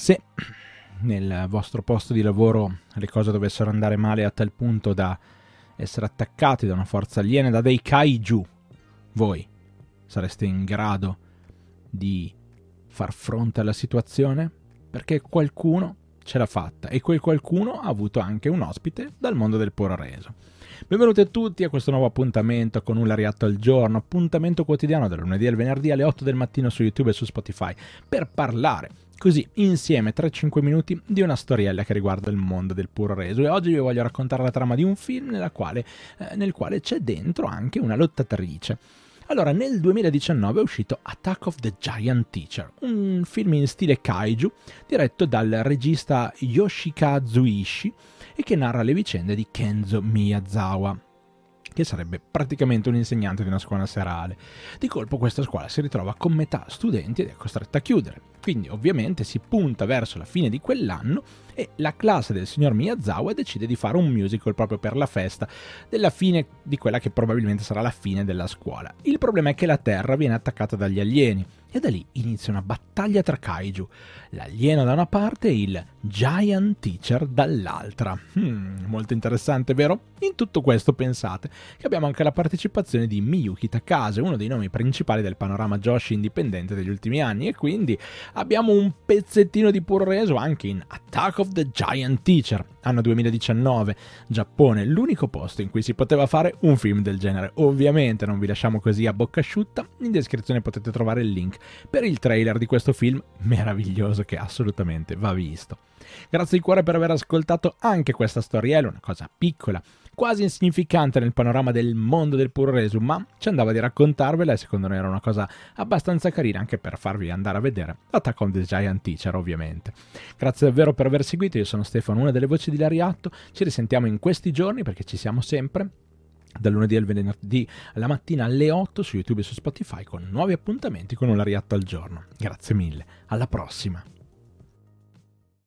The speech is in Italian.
Se nel vostro posto di lavoro le cose dovessero andare male a tal punto da essere attaccati da una forza aliena, da dei kaiju, voi sareste in grado di far fronte alla situazione? Perché qualcuno ce l'ha fatta e quel qualcuno ha avuto anche un ospite dal mondo del puro reso. Benvenuti a tutti a questo nuovo appuntamento con un Lariatto al giorno, appuntamento quotidiano dal lunedì al venerdì alle 8 del mattino su YouTube e su Spotify per parlare così insieme 3-5 minuti di una storiella che riguarda il mondo del puro reso e oggi vi voglio raccontare la trama di un film quale, eh, nel quale c'è dentro anche una lottatrice. Allora, nel 2019 è uscito Attack of the Giant Teacher, un film in stile kaiju diretto dal regista Yoshikazu Ishii e che narra le vicende di Kenzo Miyazawa, che sarebbe praticamente un insegnante di una scuola serale. Di colpo questa scuola si ritrova con metà studenti ed è costretta a chiudere. Quindi ovviamente si punta verso la fine di quell'anno e la classe del signor Miyazawa decide di fare un musical proprio per la festa della fine di quella che probabilmente sarà la fine della scuola. Il problema è che la Terra viene attaccata dagli alieni e da lì inizia una battaglia tra kaiju, l'alieno da una parte e il Giant Teacher dall'altra. Hmm, molto interessante, vero? In tutto questo pensate che abbiamo anche la partecipazione di Miyuki Takase, uno dei nomi principali del panorama Joshi indipendente degli ultimi anni e quindi abbiamo un pezzettino di puro reso anche in Attack of the Giant Teacher, anno 2019, Giappone, l'unico posto in cui si poteva fare un film del genere. Ovviamente non vi lasciamo così a bocca asciutta, in descrizione potete trovare il link per il trailer di questo film meraviglioso che assolutamente va visto. Grazie di cuore per aver ascoltato anche questa storiella, una cosa piccola, quasi insignificante nel panorama del mondo del puro resu, ma ci andava di raccontarvela e secondo noi era una cosa abbastanza carina anche per farvi andare a vedere Attack on the Giant Teacher ovviamente. Grazie davvero per aver seguito, io sono Stefano, una delle voci di Lariatto, ci risentiamo in questi giorni perché ci siamo sempre dal lunedì al venerdì alla mattina alle 8 su YouTube e su Spotify con nuovi appuntamenti con un Lariatto al giorno. Grazie mille, alla prossima!